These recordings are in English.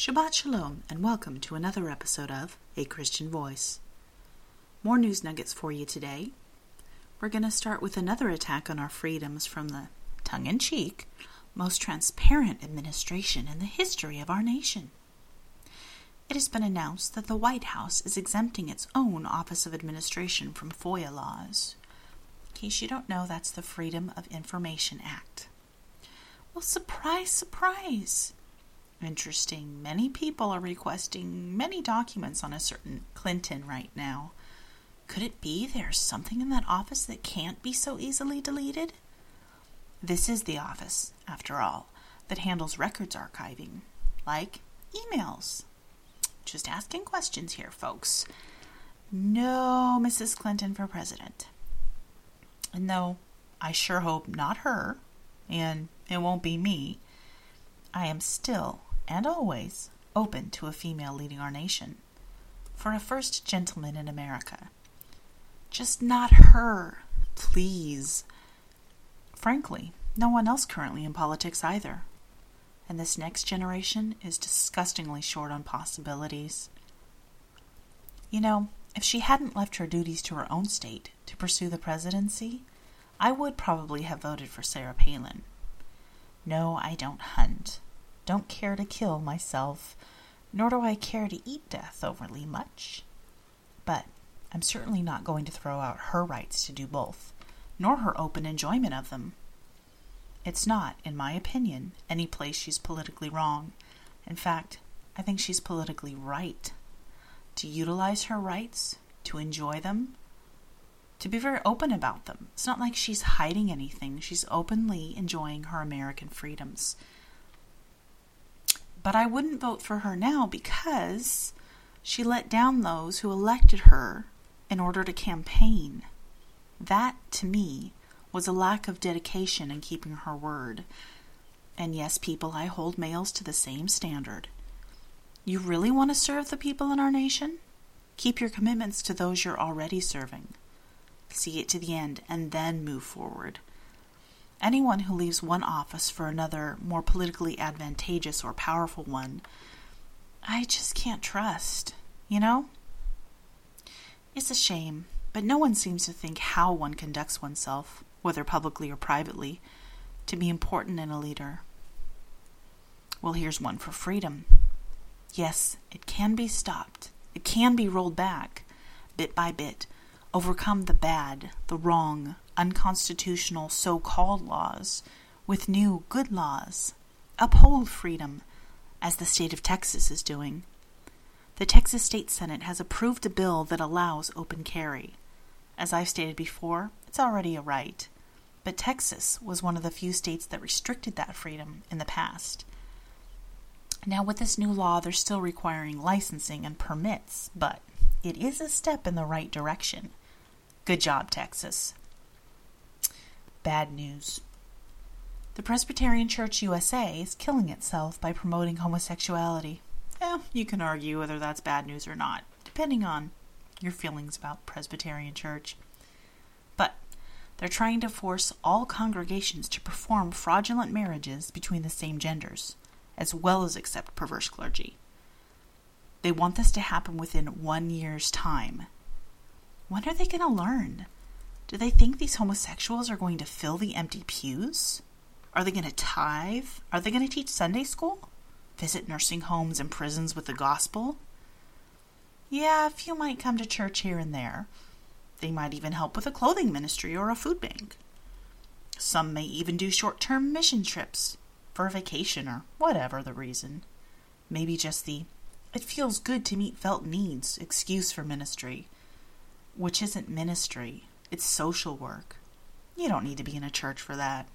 Shabbat Shalom, and welcome to another episode of A Christian Voice. More news nuggets for you today. We're going to start with another attack on our freedoms from the tongue in cheek, most transparent administration in the history of our nation. It has been announced that the White House is exempting its own Office of Administration from FOIA laws. In case you don't know, that's the Freedom of Information Act. Well, surprise, surprise! Interesting. Many people are requesting many documents on a certain Clinton right now. Could it be there's something in that office that can't be so easily deleted? This is the office, after all, that handles records archiving, like emails. Just asking questions here, folks. No Mrs. Clinton for president. And though I sure hope not her, and it won't be me, I am still and always open to a female leading our nation. For a first gentleman in America. Just not her, please. Frankly, no one else currently in politics either. And this next generation is disgustingly short on possibilities. You know, if she hadn't left her duties to her own state to pursue the presidency, I would probably have voted for Sarah Palin. No, I don't hunt don't care to kill myself, nor do I care to eat death overly much. But I'm certainly not going to throw out her rights to do both, nor her open enjoyment of them. It's not, in my opinion, any place she's politically wrong. In fact, I think she's politically right. To utilize her rights, to enjoy them, to be very open about them. It's not like she's hiding anything. She's openly enjoying her American freedoms. But I wouldn't vote for her now because she let down those who elected her in order to campaign. That, to me, was a lack of dedication in keeping her word. And yes, people, I hold males to the same standard. You really want to serve the people in our nation? Keep your commitments to those you're already serving. See it to the end and then move forward. Anyone who leaves one office for another, more politically advantageous or powerful one, I just can't trust, you know? It's a shame, but no one seems to think how one conducts oneself, whether publicly or privately, to be important in a leader. Well, here's one for freedom. Yes, it can be stopped. It can be rolled back, bit by bit, overcome the bad, the wrong, unconstitutional so called laws with new good laws. Uphold freedom, as the state of Texas is doing. The Texas State Senate has approved a bill that allows open carry. As I've stated before, it's already a right. But Texas was one of the few states that restricted that freedom in the past. Now, with this new law, they're still requiring licensing and permits, but it is a step in the right direction. Good job, Texas. Bad news. The Presbyterian Church USA is killing itself by promoting homosexuality. You can argue whether that's bad news or not, depending on your feelings about Presbyterian Church. But they're trying to force all congregations to perform fraudulent marriages between the same genders, as well as accept perverse clergy. They want this to happen within one year's time, when are they going to learn? Do they think these homosexuals are going to fill the empty pews? Are they going to tithe? Are they going to teach Sunday school? Visit nursing homes and prisons with the gospel? Yeah, a few might come to church here and there. They might even help with a clothing ministry or a food bank. Some may even do short term mission trips for a vacation or whatever the reason. Maybe just the it feels good to meet felt needs excuse for ministry which isn't ministry, it's social work. You don't need to be in a church for that.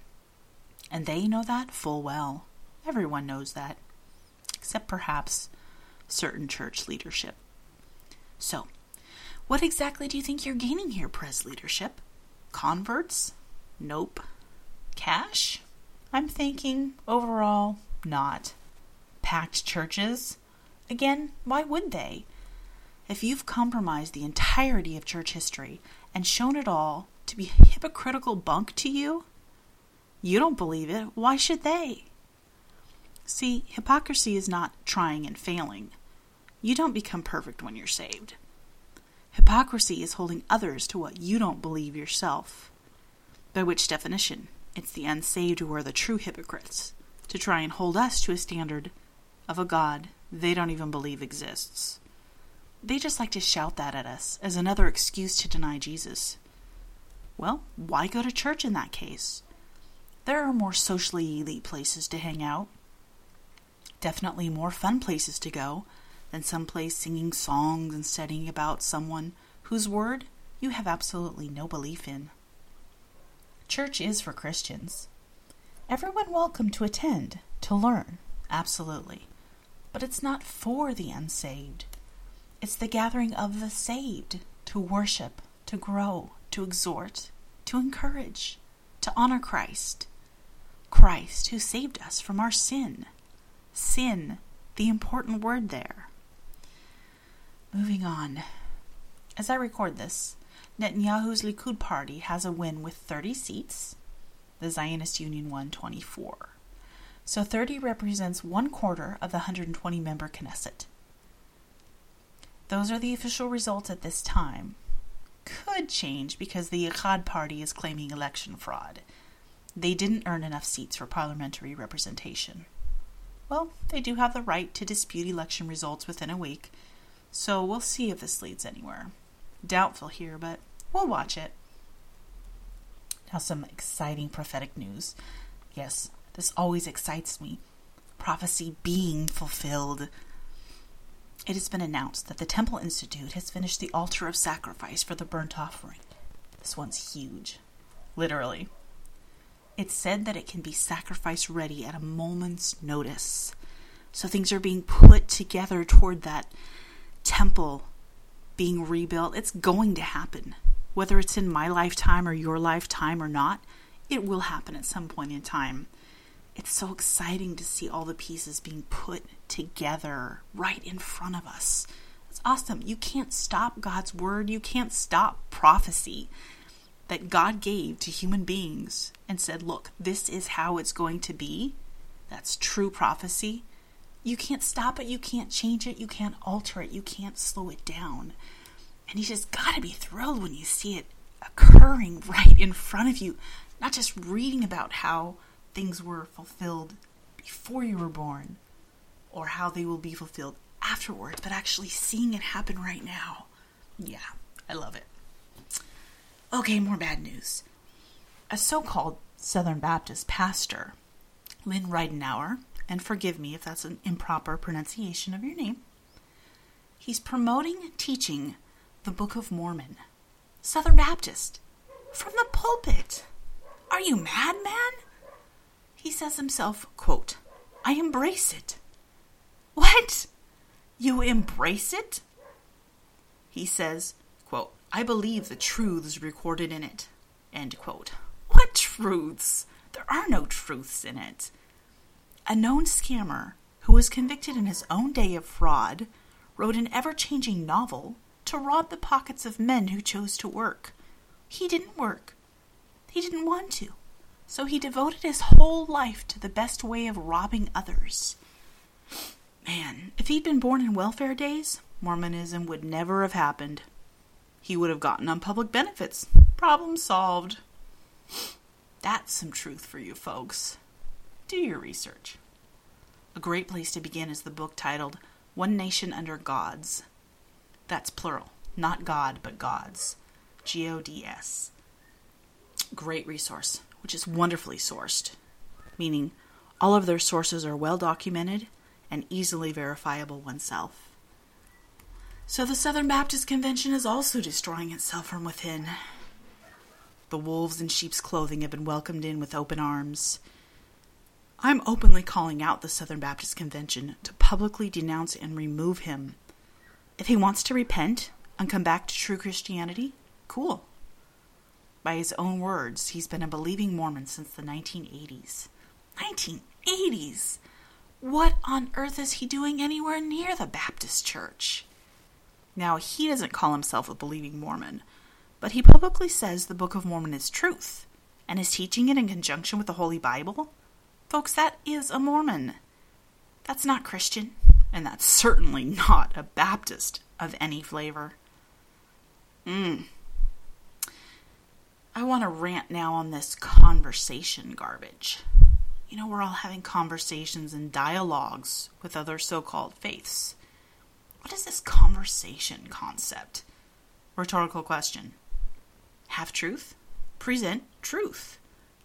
And they know that full well. Everyone knows that, except perhaps certain church leadership. So, what exactly do you think you're gaining here, Pres leadership? Converts? Nope. Cash? I'm thinking overall, not. Packed churches? Again, why would they? if you've compromised the entirety of church history and shown it all to be hypocritical bunk to you, you don't believe it, why should they? See, hypocrisy is not trying and failing. You don't become perfect when you're saved. Hypocrisy is holding others to what you don't believe yourself. By which definition, it's the unsaved who are the true hypocrites, to try and hold us to a standard of a God they don't even believe exists. They just like to shout that at us as another excuse to deny Jesus. Well, why go to church in that case? There are more socially elite places to hang out. Definitely more fun places to go than some place singing songs and studying about someone whose word you have absolutely no belief in. Church is for Christians. Everyone welcome to attend, to learn, absolutely. But it's not for the unsaved. It's the gathering of the saved to worship, to grow, to exhort, to encourage, to honor Christ. Christ who saved us from our sin. Sin, the important word there. Moving on. As I record this, Netanyahu's Likud party has a win with 30 seats. The Zionist Union won 24. So 30 represents one quarter of the 120 member Knesset. Those are the official results at this time. Could change because the Yachad party is claiming election fraud. They didn't earn enough seats for parliamentary representation. Well, they do have the right to dispute election results within a week, so we'll see if this leads anywhere. Doubtful here, but we'll watch it. Now, some exciting prophetic news. Yes, this always excites me. Prophecy being fulfilled. It has been announced that the Temple Institute has finished the altar of sacrifice for the burnt offering. This one's huge. Literally. It's said that it can be sacrifice ready at a moment's notice. So things are being put together toward that temple being rebuilt. It's going to happen. Whether it's in my lifetime or your lifetime or not, it will happen at some point in time it's so exciting to see all the pieces being put together right in front of us. It's awesome. You can't stop God's word, you can't stop prophecy that God gave to human beings and said, Look, this is how it's going to be. That's true prophecy. You can't stop it, you can't change it, you can't alter it, you can't slow it down. And you just gotta be thrilled when you see it occurring right in front of you, not just reading about how things were fulfilled before you were born or how they will be fulfilled afterwards, but actually seeing it happen right now. Yeah, I love it. Okay, more bad news. A so called Southern Baptist pastor, Lynn Ridenhour, and forgive me if that's an improper pronunciation of your name, he's promoting teaching the Book of Mormon. Southern Baptist. From the pulpit. Are you mad, man? He says himself, quote, I embrace it. What? You embrace it? He says, quote, I believe the truths recorded in it. End quote. What truths? There are no truths in it. A known scammer who was convicted in his own day of fraud wrote an ever changing novel to rob the pockets of men who chose to work. He didn't work. He didn't want to so he devoted his whole life to the best way of robbing others. Man, if he'd been born in welfare days, Mormonism would never have happened. He would have gotten on public benefits. Problem solved. That's some truth for you folks. Do your research. A great place to begin is the book titled One Nation Under Gods. That's plural, not God, but gods. G O D S. Great resource which is wonderfully sourced, meaning all of their sources are well documented and easily verifiable oneself. So the Southern Baptist Convention is also destroying itself from within. The wolves in sheep's clothing have been welcomed in with open arms. I'm openly calling out the Southern Baptist Convention to publicly denounce and remove him. If he wants to repent and come back to true Christianity, cool. By his own words, he's been a believing Mormon since the 1980s. 1980s! What on earth is he doing anywhere near the Baptist church? Now, he doesn't call himself a believing Mormon, but he publicly says the Book of Mormon is truth and is teaching it in conjunction with the Holy Bible. Folks, that is a Mormon. That's not Christian, and that's certainly not a Baptist of any flavor. Mmm. I want to rant now on this conversation garbage. You know, we're all having conversations and dialogues with other so called faiths. What is this conversation concept? Rhetorical question. Have truth? Present truth.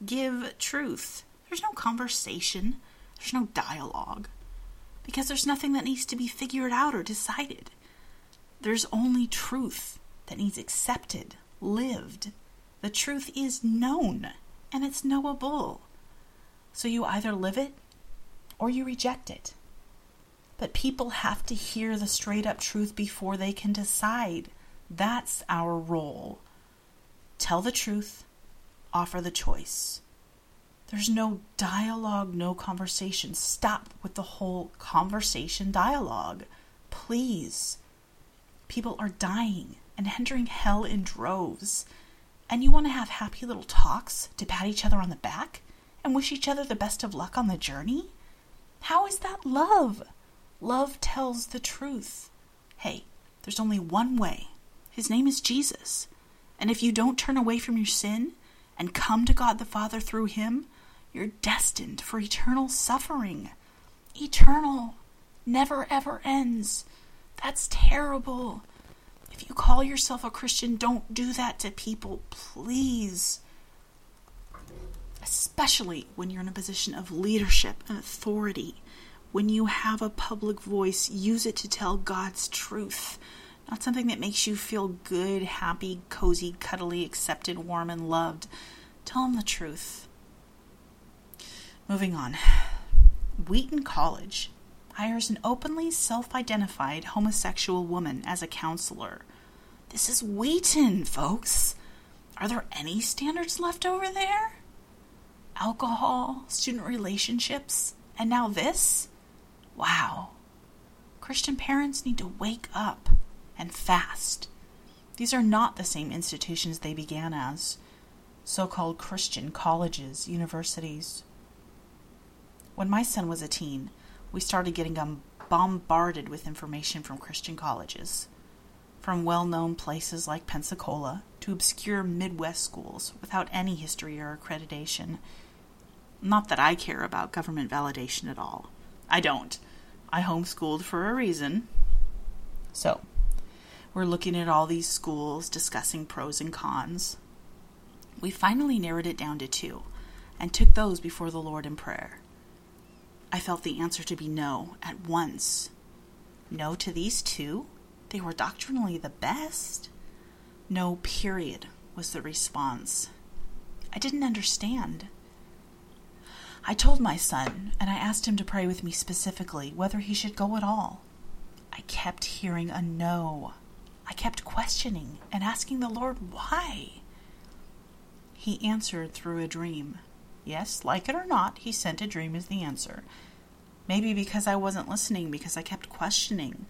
Give truth. There's no conversation. There's no dialogue. Because there's nothing that needs to be figured out or decided. There's only truth that needs accepted, lived. The truth is known, and it's knowable. So you either live it or you reject it. But people have to hear the straight up truth before they can decide. That's our role. Tell the truth, offer the choice. There's no dialogue, no conversation. Stop with the whole conversation dialogue. Please. People are dying and entering hell in droves. And you want to have happy little talks to pat each other on the back and wish each other the best of luck on the journey? How is that love? Love tells the truth. Hey, there's only one way. His name is Jesus. And if you don't turn away from your sin and come to God the Father through him, you're destined for eternal suffering. Eternal. Never ever ends. That's terrible. If you call yourself a Christian, don't do that to people, please. Especially when you're in a position of leadership and authority. When you have a public voice, use it to tell God's truth. Not something that makes you feel good, happy, cozy, cuddly, accepted, warm, and loved. Tell them the truth. Moving on. Wheaton College hires an openly self identified homosexual woman as a counselor. This is Wheaton, folks. Are there any standards left over there? Alcohol, student relationships, and now this? Wow. Christian parents need to wake up and fast. These are not the same institutions they began as so called Christian colleges, universities. When my son was a teen, we started getting um, bombarded with information from Christian colleges from well known places like Pensacola to obscure Midwest schools without any history or accreditation. Not that I care about government validation at all. I don't. I homeschooled for a reason. So, we're looking at all these schools, discussing pros and cons. We finally narrowed it down to two and took those before the Lord in prayer. I felt the answer to be no at once. No to these two? They were doctrinally the best. No, period, was the response. I didn't understand. I told my son, and I asked him to pray with me specifically whether he should go at all. I kept hearing a no. I kept questioning and asking the Lord why. He answered through a dream. Yes, like it or not, he sent a dream as the answer. Maybe because I wasn't listening, because I kept questioning.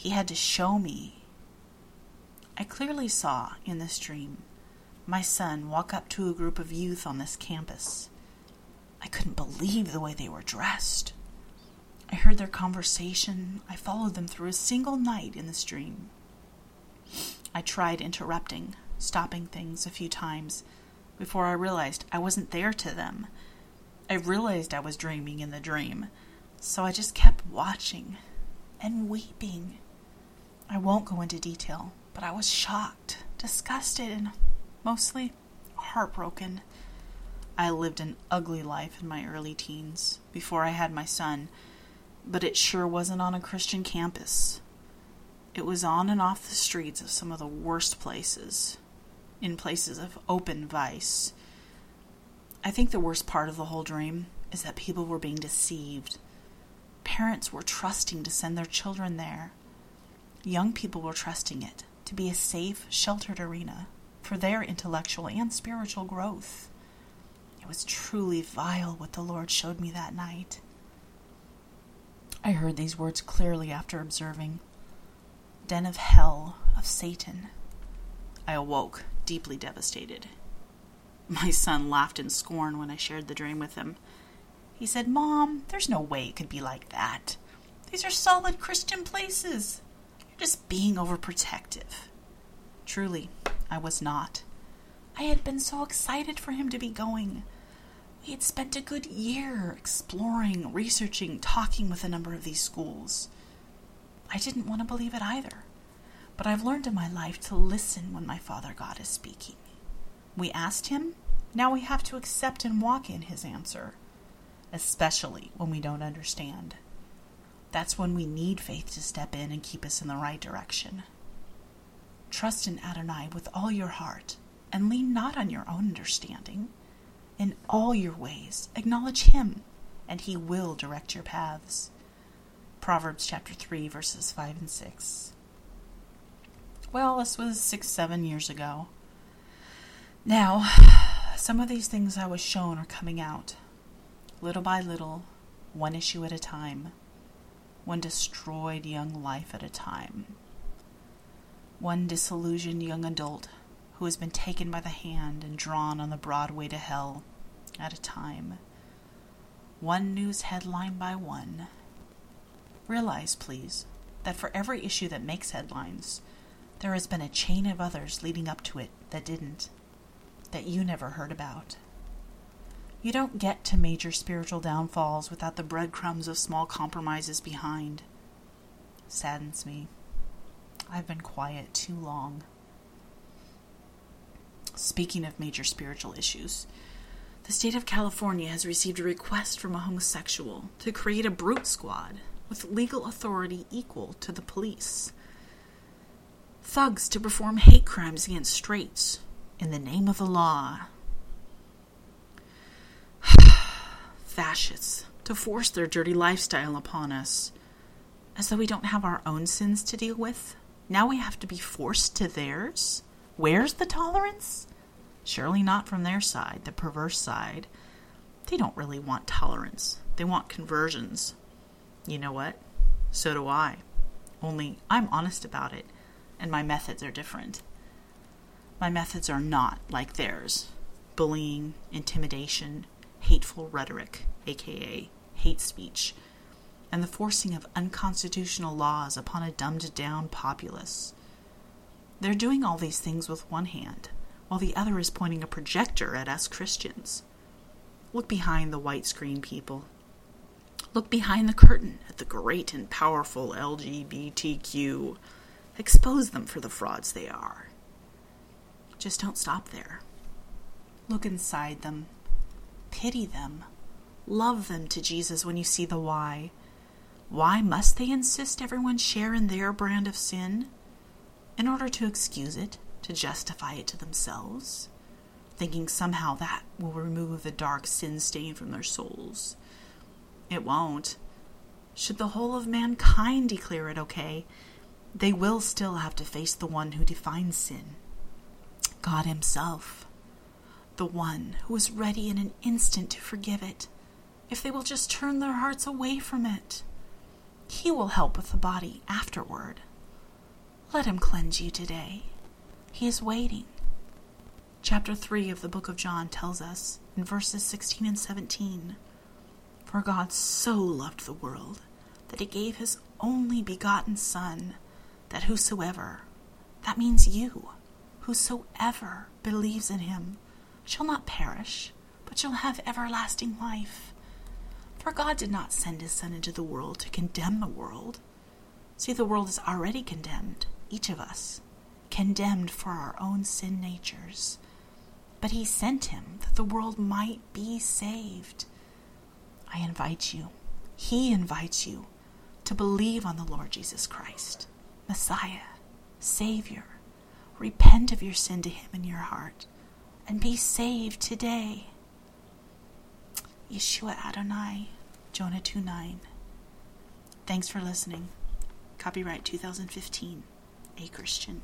He had to show me. I clearly saw in this dream my son walk up to a group of youth on this campus. I couldn't believe the way they were dressed. I heard their conversation. I followed them through a single night in this dream. I tried interrupting, stopping things a few times before I realized I wasn't there to them. I realized I was dreaming in the dream, so I just kept watching and weeping. I won't go into detail, but I was shocked, disgusted, and mostly heartbroken. I lived an ugly life in my early teens before I had my son, but it sure wasn't on a Christian campus. It was on and off the streets of some of the worst places, in places of open vice. I think the worst part of the whole dream is that people were being deceived. Parents were trusting to send their children there Young people were trusting it to be a safe, sheltered arena for their intellectual and spiritual growth. It was truly vile what the Lord showed me that night. I heard these words clearly after observing Den of hell, of Satan. I awoke, deeply devastated. My son laughed in scorn when I shared the dream with him. He said, Mom, there's no way it could be like that. These are solid Christian places. Just being overprotective. Truly, I was not. I had been so excited for him to be going. We had spent a good year exploring, researching, talking with a number of these schools. I didn't want to believe it either, but I've learned in my life to listen when my Father God is speaking. We asked him, now we have to accept and walk in his answer, especially when we don't understand. That's when we need faith to step in and keep us in the right direction. Trust in Adonai with all your heart and lean not on your own understanding. In all your ways, acknowledge Him, and He will direct your paths. Proverbs chapter 3, verses 5 and 6. Well, this was six, seven years ago. Now, some of these things I was shown are coming out, little by little, one issue at a time, one destroyed young life at a time, one disillusioned young adult who has been taken by the hand and drawn on the broad way to hell at a time. One news headline by one. Realize, please, that for every issue that makes headlines, there has been a chain of others leading up to it that didn't, that you never heard about. You don't get to major spiritual downfalls without the breadcrumbs of small compromises behind. Saddens me. I've been quiet too long. Speaking of major spiritual issues, the state of California has received a request from a homosexual to create a brute squad with legal authority equal to the police. Thugs to perform hate crimes against straights in the name of the law. Fascists to force their dirty lifestyle upon us. As though we don't have our own sins to deal with. Now we have to be forced to theirs? Where's the tolerance? Surely not from their side, the perverse side. They don't really want tolerance, they want conversions. You know what? So do I. Only I'm honest about it, and my methods are different. My methods are not like theirs bullying, intimidation, hateful rhetoric, aka hate speech, and the forcing of unconstitutional laws upon a dumbed down populace. They're doing all these things with one hand while the other is pointing a projector at us Christians. Look behind the white screen, people. Look behind the curtain at the great and powerful LGBTQ. Expose them for the frauds they are. Just don't stop there. Look inside them. Pity them. Love them to Jesus when you see the why. Why must they insist everyone share in their brand of sin? In order to excuse it, to justify it to themselves, thinking somehow that will remove the dark sin stain from their souls. It won't. Should the whole of mankind declare it okay, they will still have to face the one who defines sin God Himself, the one who is ready in an instant to forgive it if they will just turn their hearts away from it. He will help with the body afterward. Let Him cleanse you today. He is waiting. Chapter 3 of the book of John tells us in verses 16 and 17 For God so loved the world that he gave his only begotten Son, that whosoever, that means you, whosoever believes in him, shall not perish, but shall have everlasting life. For God did not send his Son into the world to condemn the world. See, the world is already condemned, each of us condemned for our own sin natures. But he sent him that the world might be saved. I invite you, he invites you to believe on the Lord Jesus Christ, Messiah, Savior. Repent of your sin to him in your heart and be saved today. Yeshua Adonai, Jonah 2 9. Thanks for listening. Copyright 2015. A Christian.